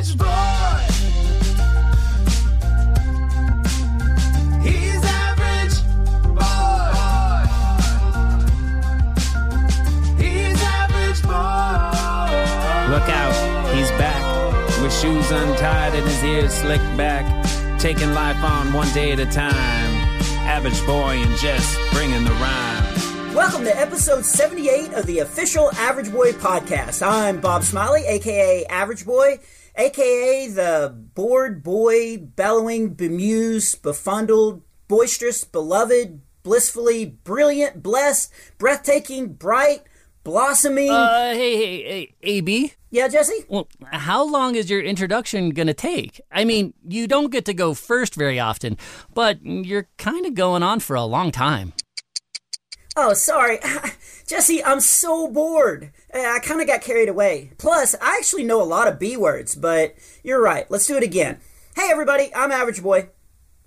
average boy. He's average boy. He's average boy. Look out, he's back. With shoes untied and his ears slicked back. Taking life on one day at a time. Average boy and Jess bringing the rhyme. Welcome to episode 78 of the official Average Boy podcast. I'm Bob Smiley, aka Average Boy, aka the bored boy, bellowing, bemused, befundled, boisterous, beloved, blissfully, brilliant, blessed, breathtaking, bright, blossoming. Uh, hey, hey, hey, AB. yeah, Jesse? Well, how long is your introduction gonna take? I mean, you don't get to go first very often, but you're kind of going on for a long time. Oh, sorry. Jesse, I'm so bored. Uh, I kind of got carried away. Plus, I actually know a lot of B words, but you're right. Let's do it again. Hey, everybody, I'm Average Boy.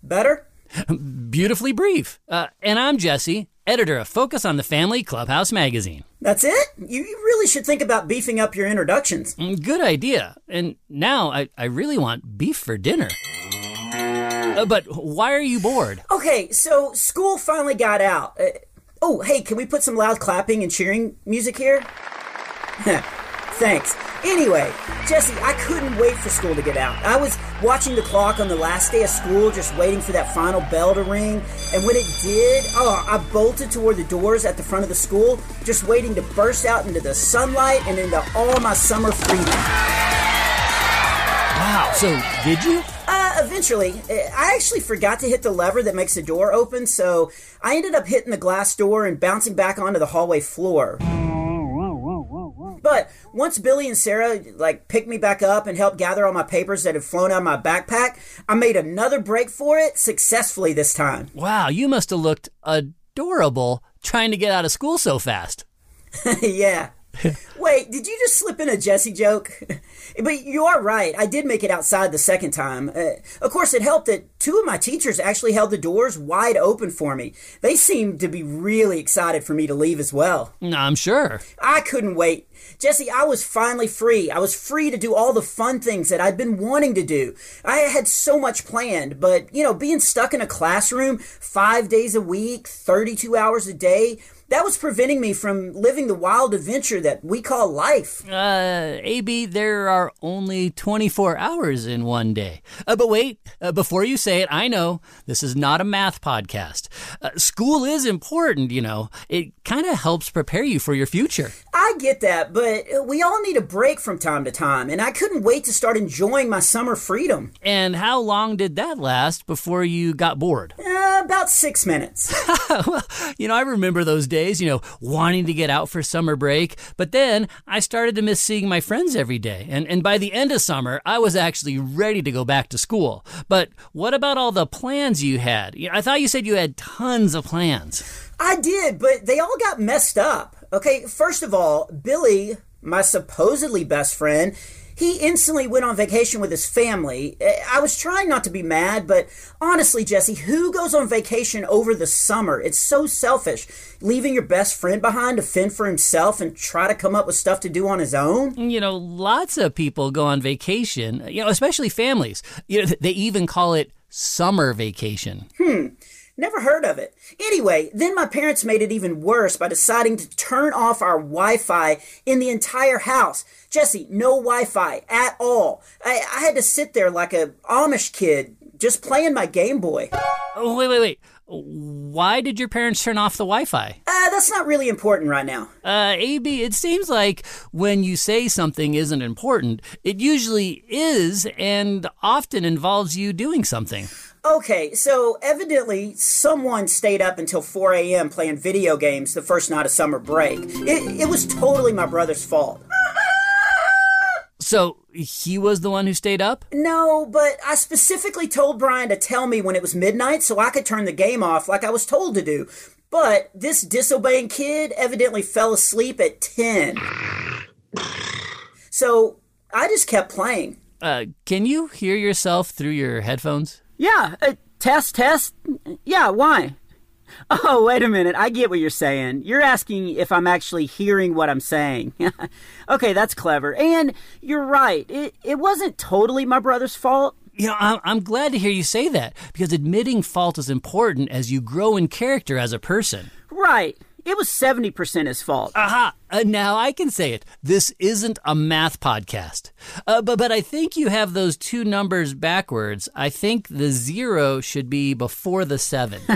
Better? Beautifully brief. Uh, and I'm Jesse, editor of Focus on the Family Clubhouse magazine. That's it? You, you really should think about beefing up your introductions. Mm, Good idea. And now I, I really want beef for dinner. Uh, but why are you bored? Okay, so school finally got out. Uh, oh, hey, can we put some loud clapping and cheering music here? Thanks. Anyway, Jesse, I couldn't wait for school to get out. I was watching the clock on the last day of school, just waiting for that final bell to ring. And when it did, oh, I bolted toward the doors at the front of the school, just waiting to burst out into the sunlight and into all my summer freedom. Wow. So, did you? Eventually, I actually forgot to hit the lever that makes the door open, so I ended up hitting the glass door and bouncing back onto the hallway floor. But once Billy and Sarah like picked me back up and helped gather all my papers that had flown out of my backpack, I made another break for it successfully this time. Wow, you must have looked adorable trying to get out of school so fast. yeah. Wait, did you just slip in a Jesse joke? but you are right. I did make it outside the second time. Uh, of course, it helped that two of my teachers actually held the doors wide open for me. They seemed to be really excited for me to leave as well. I'm sure. I couldn't wait. Jesse, I was finally free. I was free to do all the fun things that I'd been wanting to do. I had so much planned, but, you know, being stuck in a classroom five days a week, 32 hours a day, that was preventing me from living the wild adventure that we call life. Uh, AB, there are only 24 hours in one day. Uh, but wait, uh, before you say it, I know this is not a math podcast. Uh, school is important, you know. It kind of helps prepare you for your future. I get that, but we all need a break from time to time, and I couldn't wait to start enjoying my summer freedom. And how long did that last before you got bored? Uh, about six minutes. well, you know, I remember those days, you know, wanting to get out for summer break, but then I started to miss seeing my friends every day. And, and by the end of summer, I was actually ready to go back to school. But what about all the plans you had? I thought you said you had tons of plans. I did, but they all got messed up. Okay, first of all, Billy, my supposedly best friend, he instantly went on vacation with his family. Eh, I was trying not to be mad, but honestly, Jesse, who goes on vacation over the summer? It's so selfish. Leaving your best friend behind to fend for himself and try to come up with stuff to do on his own? You know, lots of people go on vacation, you know, especially families. You know, they even call it summer vacation. Never heard of it. Anyway, then my parents made it even worse by deciding to turn off our Wi Fi in the entire house. Jesse, no Wi Fi at all. I, I had to sit there like a Amish kid just playing my Game Boy. Uh, Oh, wait, wait, wait. Why did your parents turn off the Wi Fi? that's not really important right now. Uh, AB, it seems like when you say something isn't important, it usually is and often involves you doing something. Okay, so evidently someone stayed up until 4 a.m. playing video games the first night of summer break. It, it was totally my brother's fault. So he was the one who stayed up? No, but I specifically told Brian to tell me when it was midnight so I could turn the game off like I was told to do. But this disobeying kid evidently fell asleep at 10. So I just kept playing. Uh, can you hear yourself through your headphones? Yeah, uh, test, test. Yeah, why? Oh, wait a minute. I get what you're saying. You're asking if I'm actually hearing what I'm saying. okay, that's clever. And you're right. It, it wasn't totally my brother's fault. You know, I'm, I'm glad to hear you say that because admitting fault is important as you grow in character as a person. Right. It was 70% his fault. Aha! Uh, now I can say it. This isn't a math podcast. Uh, but, but I think you have those two numbers backwards. I think the zero should be before the seven.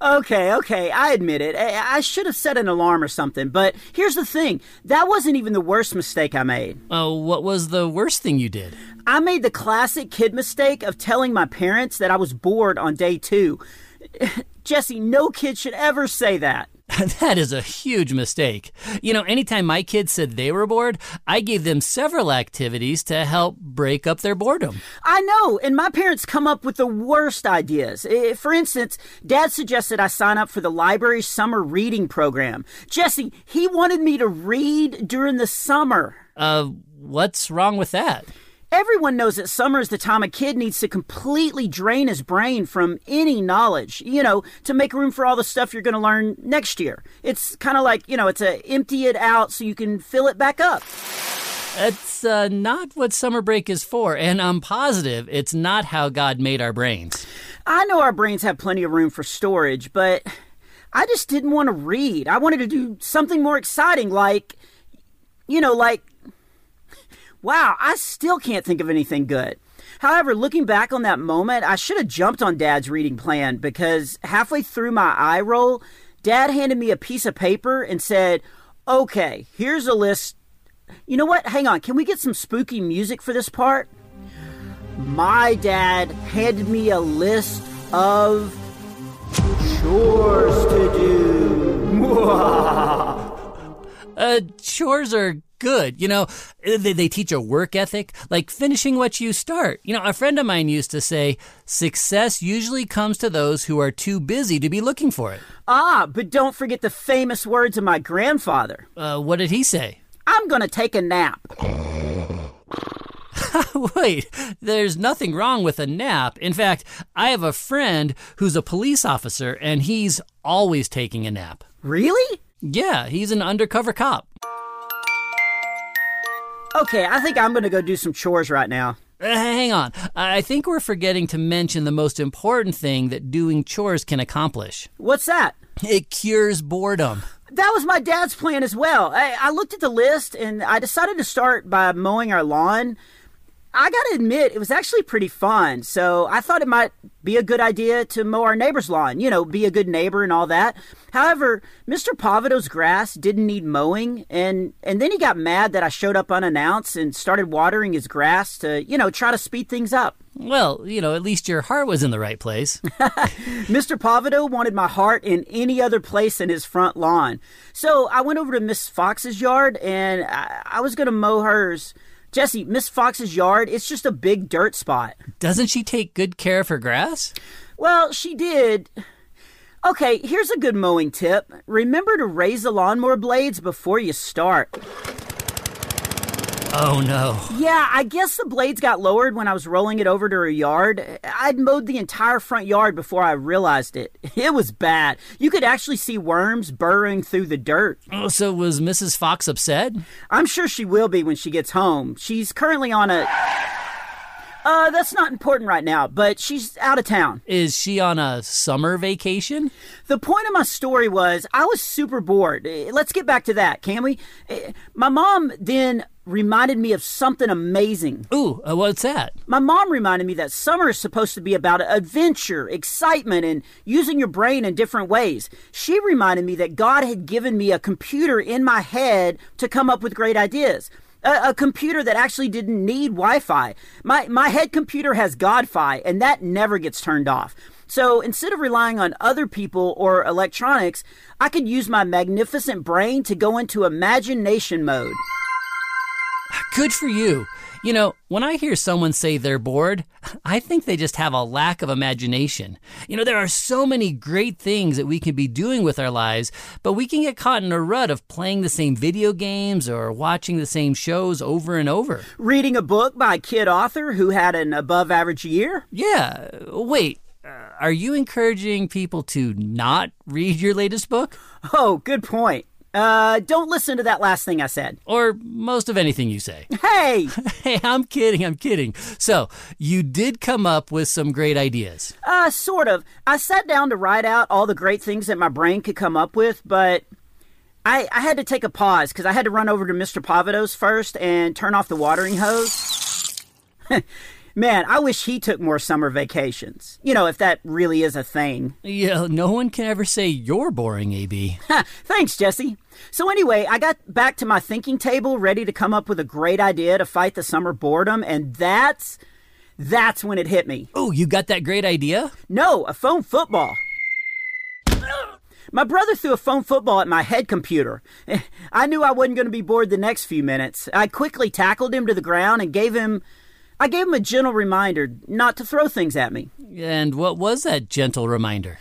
Okay, okay, I admit it. I, I should have set an alarm or something. But here's the thing that wasn't even the worst mistake I made. Oh, what was the worst thing you did? I made the classic kid mistake of telling my parents that I was bored on day two. Jesse, no kid should ever say that. that is a huge mistake. You know, anytime my kids said they were bored, I gave them several activities to help break up their boredom. I know, and my parents come up with the worst ideas. For instance, Dad suggested I sign up for the library's summer reading program. Jesse, he wanted me to read during the summer. Uh, what's wrong with that? Everyone knows that summer is the time a kid needs to completely drain his brain from any knowledge, you know, to make room for all the stuff you're going to learn next year. It's kind of like, you know, it's a empty it out so you can fill it back up. That's uh, not what summer break is for, and I'm positive it's not how God made our brains. I know our brains have plenty of room for storage, but I just didn't want to read. I wanted to do something more exciting, like, you know, like, wow, I still can't think of anything good. However, looking back on that moment, I should have jumped on Dad's reading plan because halfway through my eye roll, Dad handed me a piece of paper and said, Okay, here's a list. You know what? Hang on. Can we get some spooky music for this part? My dad handed me a list of chores to do. Uh, chores are good. You know, they, they teach a work ethic, like finishing what you start. You know, a friend of mine used to say, success usually comes to those who are too busy to be looking for it. ah, but don't forget the famous words of my grandfather. Uh, what did he say? I'm going to take a nap. Wait, there's nothing wrong with a nap. In fact, I have a friend who's a police officer and he's always taking a nap. Really? Yeah, he's an undercover cop. Okay, I think I'm going to go do some chores right now. Uh, hang on. I think we're forgetting to mention the most important thing that doing chores can accomplish. What's that? It cures boredom. That was my dad's plan as well. I, I looked at the list and I decided to start by mowing our lawn. I gotta admit, it was actually pretty fun. So I thought it might be a good idea to mow our neighbor's lawn, you know, be a good neighbor and all that. However, Mr. Pavado's grass didn't need mowing, and, and then he got mad that I showed up unannounced and started watering his grass to, you know, try to speed things up. Well, you know, at least your heart was in the right place. Mr. Pavado wanted my heart in any other place than his front lawn. So I went over to Miss Fox's yard and I, I was going to mow hers. Jesse, Miss Fox's yard, it's just a big dirt spot. Doesn't she take good care of her grass? Well, she did. Okay, here's a good mowing tip. Remember to raise the lawnmower blades before you start. Oh no. Yeah, I guess the blades got lowered when I was rolling it over to her yard. I'd mowed the entire front yard before I realized it. It was bad. You could actually see worms burrowing through the dirt. Oh, so was Mrs. Fox upset? I'm sure she will be when she gets home. She's currently on a. Uh, that's not important right now, but she's out of town. Is she on a summer vacation? The point of my story was I was super bored. Eh, Let's get back to that, can we? Eh, My mom then reminded me of something amazing. Ooh, uh, what's that? My mom reminded me that summer is supposed to be about adventure, excitement, and using your brain in different ways. She reminded me that God had given me a computer in my head to come up with great ideas. A, a computer that actually didn't need Wi Fi. My, my head computer has Godfi, and that never gets turned off. So instead of relying on other people or electronics, I could use my magnificent brain to go into imagination mode. Good for you. You know, when I hear someone say they're bored, I think they just have a lack of imagination. You know, there are so many great things that we can be doing with our lives, but we can get caught in a rut of playing the same video games or watching the same shows over and over. Reading a book by a kid author who had an above average year? Yeah, wait. Uh, are you encouraging people to not read your latest book? Oh, good point. Uh, don't listen to that last thing I said. Or most of anything you say? Hey, hey, I'm kidding, I'm kidding. So, you did come up with some great ideas. uh, sort of. I sat down to write out all the great things that my brain could come up with, but I, I had to take a pause because I had to run over to Mr. Pavados first and turn off the watering hose. Man, I wish he took more summer vacations. You know, if that really is a thing. Yeah, no one can ever say you're boring, AB. Thanks, Jesse. So, anyway, I got back to my thinking table ready to come up with a great idea to fight the summer boredom, and that's. That's when it hit me. Oh, you got that great idea? No, a foam football. My brother threw a foam football at my head computer. I knew I wasn't going to be bored the next few minutes. I quickly tackled him to the ground and gave him. I gave him a gentle reminder not to throw things at me. And what was that gentle reminder?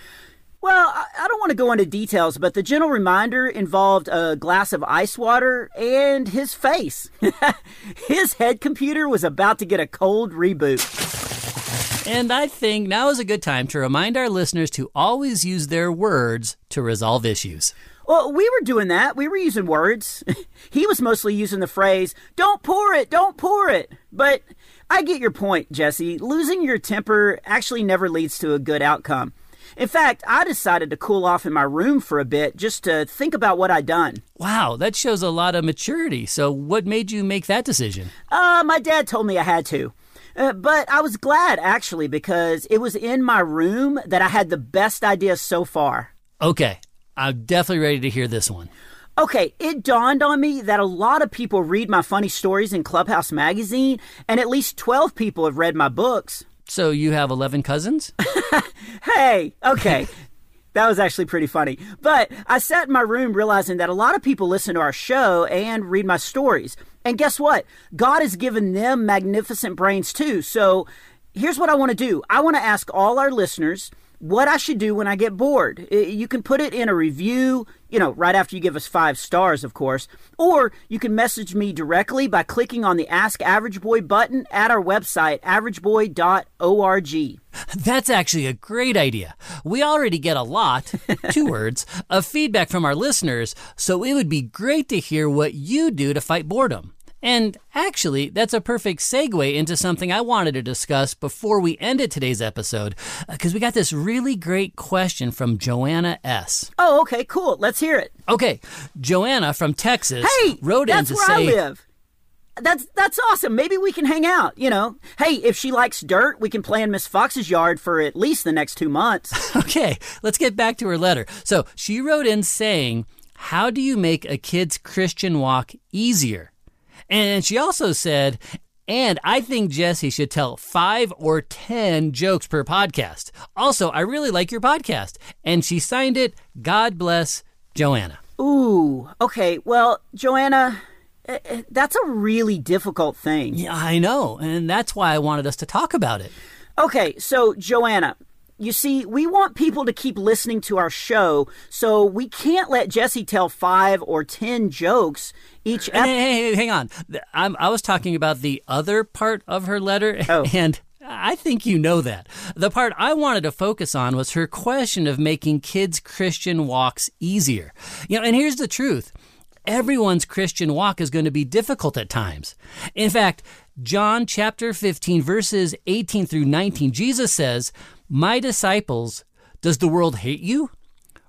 Well, I don't want to go into details, but the gentle reminder involved a glass of ice water and his face. his head computer was about to get a cold reboot. And I think now is a good time to remind our listeners to always use their words to resolve issues. Well, we were doing that. We were using words. he was mostly using the phrase, don't pour it, don't pour it. But I get your point, Jesse. Losing your temper actually never leads to a good outcome. In fact, I decided to cool off in my room for a bit just to think about what I'd done. Wow, that shows a lot of maturity. So, what made you make that decision? Uh, my dad told me I had to. Uh, but I was glad, actually, because it was in my room that I had the best idea so far. Okay, I'm definitely ready to hear this one. Okay, it dawned on me that a lot of people read my funny stories in Clubhouse Magazine, and at least 12 people have read my books. So, you have 11 cousins? Hey, okay. That was actually pretty funny. But I sat in my room realizing that a lot of people listen to our show and read my stories. And guess what? God has given them magnificent brains too. So here's what I want to do I want to ask all our listeners what I should do when I get bored. You can put it in a review, you know, right after you give us five stars, of course. Or you can message me directly by clicking on the Ask Average Boy button at our website, averageboy.org. That's actually a great idea. We already get a lot, two words, of feedback from our listeners, so it would be great to hear what you do to fight boredom. And actually, that's a perfect segue into something I wanted to discuss before we ended today's episode, uh, because we got this really great question from Joanna S. Oh, okay, cool. Let's hear it. Okay, Joanna from Texas Hey, wrote in that's to where say, I live. That's that's awesome. Maybe we can hang out. You know, hey, if she likes dirt, we can play in Miss Fox's yard for at least the next two months. Okay, let's get back to her letter. So she wrote in saying, How do you make a kid's Christian walk easier? And she also said, and I think Jesse should tell five or 10 jokes per podcast. Also, I really like your podcast. And she signed it, God bless Joanna. Ooh, okay. Well, Joanna, eh, eh, that's a really difficult thing. Yeah, I know. And that's why I wanted us to talk about it. Okay, so Joanna, you see, we want people to keep listening to our show, so we can't let Jesse tell five or ten jokes each episode. hey, hey, hang on. I'm, I was talking about the other part of her letter, Oh. and I think you know that. The part I wanted to focus on was her question of making kids' Christian walks easier. You know, and here's the truth. Everyone's Christian walk is going to be difficult at times. In fact, John chapter 15, verses 18 through 19, Jesus says, My disciples, does the world hate you?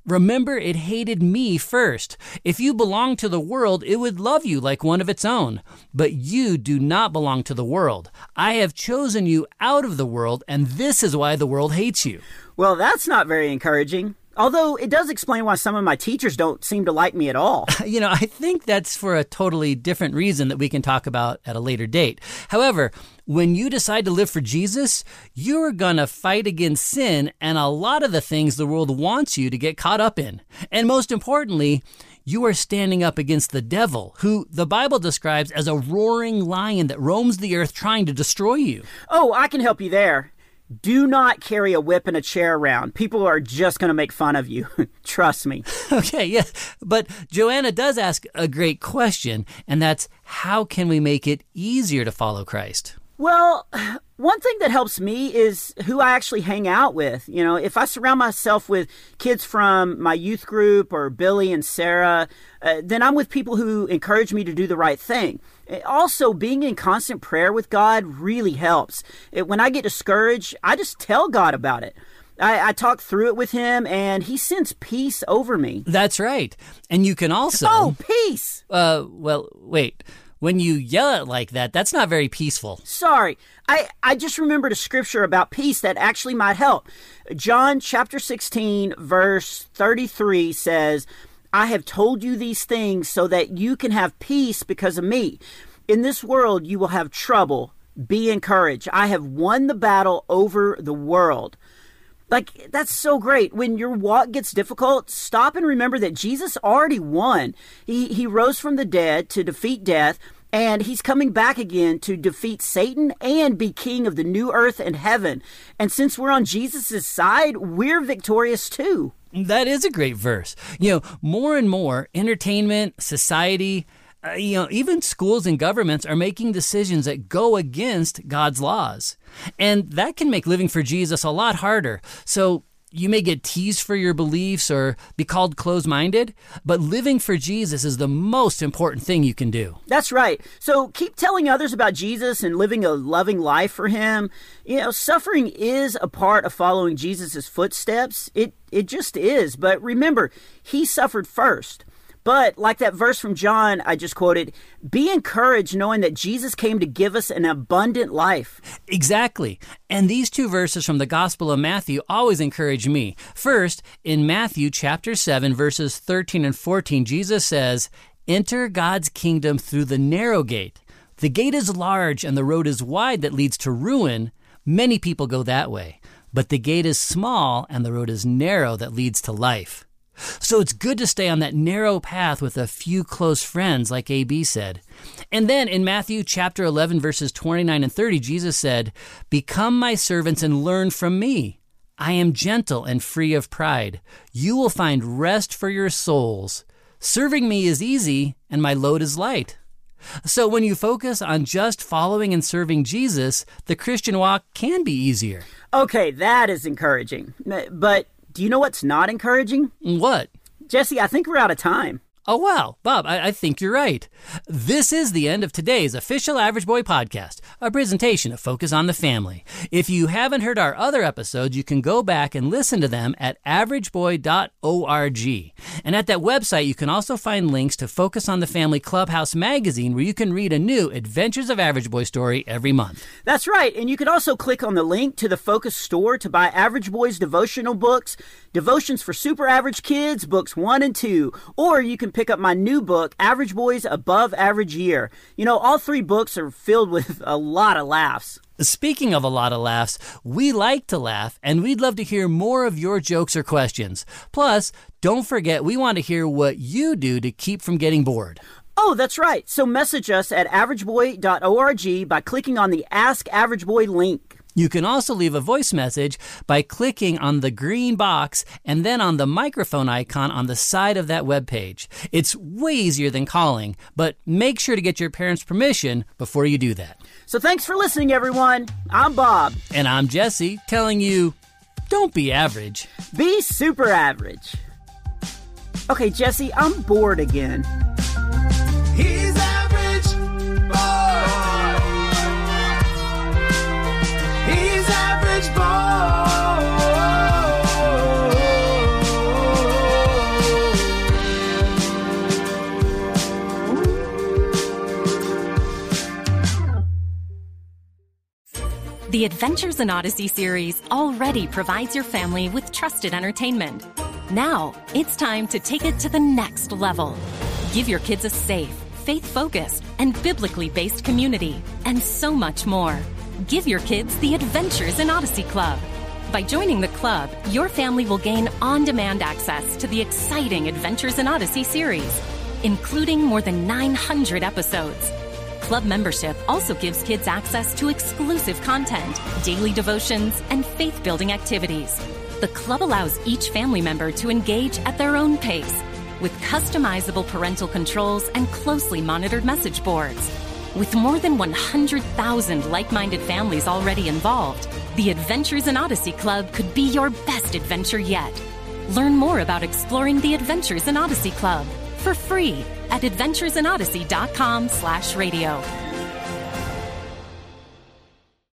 Remember, it hated me first. If you belonged to the world, it would love you like one of its own. But you do not belong to the world. I have chosen you out of the world, and this is why the world hates you. Well, that's not very encouraging. Although it does explain why some of my teachers don't seem to like me at all. You know, I think that's for a totally different reason that we can talk about at a later date. However, when you decide to live for Jesus, you're gonna fight against sin and a lot of the things the world wants you to get caught up in. And most importantly, you are standing up against the devil, who the Bible describes as a roaring lion that roams the earth trying to destroy you. Oh, I can help you there. Do not carry a whip and a chair around. People are just going to make fun of you. Trust me. Okay, yes. But Joanna does ask a great question, and that's how can we make it easier to follow Christ? Well, one thing that helps me is who I actually hang out with. You know, if I surround myself with kids from my youth group or Billy and Sarah, uh, then I'm with people who encourage me to do the right thing. Uh, Also, being in constant prayer with God really helps. Uh, When I get discouraged, I just tell God about it. I, I talk through it with Him, and He sends peace over me. That's right. And you can also. Oh, peace! Uh, well, wait. When you yell it like that, that's not very peaceful. Sorry. I, I just remembered a scripture about peace that actually might help. John chapter 16, verse 33 says, I have told you these things so that you can have peace because of me. In this world, you will have trouble. Be encouraged. I have won the battle over the world. Like, that's so great. When your walk gets difficult, stop and remember that Jesus already won. He, he rose from the dead to defeat death, and he's coming back again to defeat Satan and be king of the new earth and heaven. And since we're on Jesus' side, we're victorious too. That is a great verse. You know, more and more entertainment, society, uh, you know, even schools and governments are making decisions that go against God's laws. And that can make living for Jesus a lot harder. So you may get teased for your beliefs or be called closed minded, but living for Jesus is the most important thing you can do. That's right. So keep telling others about Jesus and living a loving life for him. You know, suffering is a part of following Jesus' footsteps. It it just is. But remember, he suffered first. But like that verse from John I just quoted, be encouraged knowing that Jesus came to give us an abundant life. Exactly. And these two verses from the Gospel of Matthew always encourage me. First, in Matthew chapter 7, verses 13 and 14, Jesus says, Enter God's kingdom through the narrow gate. The gate is large and the road is wide that leads to ruin. Many people go that way. But the gate is small and the road is narrow that leads to life. So it's good to stay on that narrow path with a few close friends, like AB said. And then in Matthew chapter 11, verses 29 and 30, Jesus said, Become my servants and learn from me. I am gentle and free of pride. You will find rest for your souls. Serving me is easy, and my load is light. So when you focus on just following and serving Jesus, the Christian walk can be easier. Okay, that is encouraging. But do you know what's not encouraging? What? Jesse, I think we're out of time. Oh, wow. Bob, I, I, think you're right. This is the end of today's official Average Boy podcast, a presentation of Focus on the Family. If you haven't heard our other episodes, you can go back and listen to them at averageboy.org. And at that website, you can also find links to Focus on the Family Clubhouse magazine, where you can read a new Adventures of Average Boy story every month. That's right. And you can also click on the link to the Focus store to buy Average Boy's devotional books, Devotions for Super Average Kids, books one and two, or you can pick up my new book, Average Boys Above Average Year. You know, all three books are filled with a lot of laughs. Speaking of a lot of laughs, we like to laugh and we'd love to hear more of your jokes or questions. Plus, don't forget, we want to hear what you do to keep from getting bored. Oh, that's right. So message us at averageboy.org by clicking on the Ask Average Boy link. You can also leave a voice message by clicking on the green box and then on the microphone icon on the side of that web page. It's way easier than calling, but make sure to get your parents' permission before you do that. So thanks for listening, everyone. I'm Bob. And I'm Jesse, telling you don't be average. Be super average. Okay, Jesse, I'm bored again. The Adventures in Odyssey series already provides your family with trusted entertainment. Now, it's time to take it to the next level. Give your kids a safe, faith focused, and biblically based community, and so much more. Give your kids the Adventures in Odyssey Club. By joining the club, your family will gain on demand access to the exciting Adventures in Odyssey series, including more than 900 episodes. Club membership also gives kids access to exclusive content, daily devotions, and faith building activities. The club allows each family member to engage at their own pace with customizable parental controls and closely monitored message boards. With more than 100,000 like minded families already involved, the Adventures in Odyssey Club could be your best adventure yet. Learn more about exploring the Adventures in Odyssey Club for free at adventuresinodyssey.com slash radio.